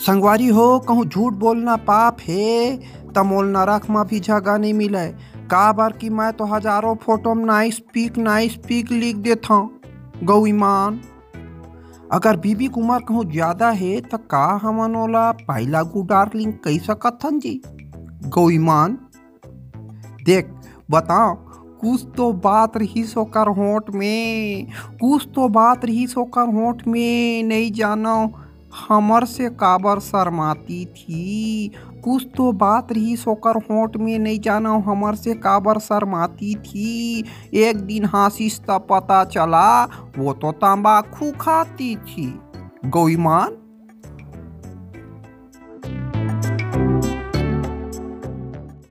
संगवारी हो, कहूँ झूठ बोलना पाप है। तमोल नरक में भी जगह नहीं मिले। का बार कि मैं तो हज़ारों फ़ोटो में नाइस पिक नाइस पिक लिख देता। हूँ गौ ईमान। अगर बीबी कुमार कहूँ ज़्यादा है तो का हमन ओला पहला गु डार्लिंग कह सकत हन जी? गौ ईमान। देख, बताओ, कुछ तो बात रही सोकर होठ में, कुछ तो बात रही सोकर होठ में, नहीं जानो। हमर से काबर शर्माती थी। कुछ तो बात रही सोकर होठ में नहीं जाना हमर से काबर शर्माती थी। एक दिन हाशिश तब पता चला, वो तो तंबाकू खाती थी। गौईमान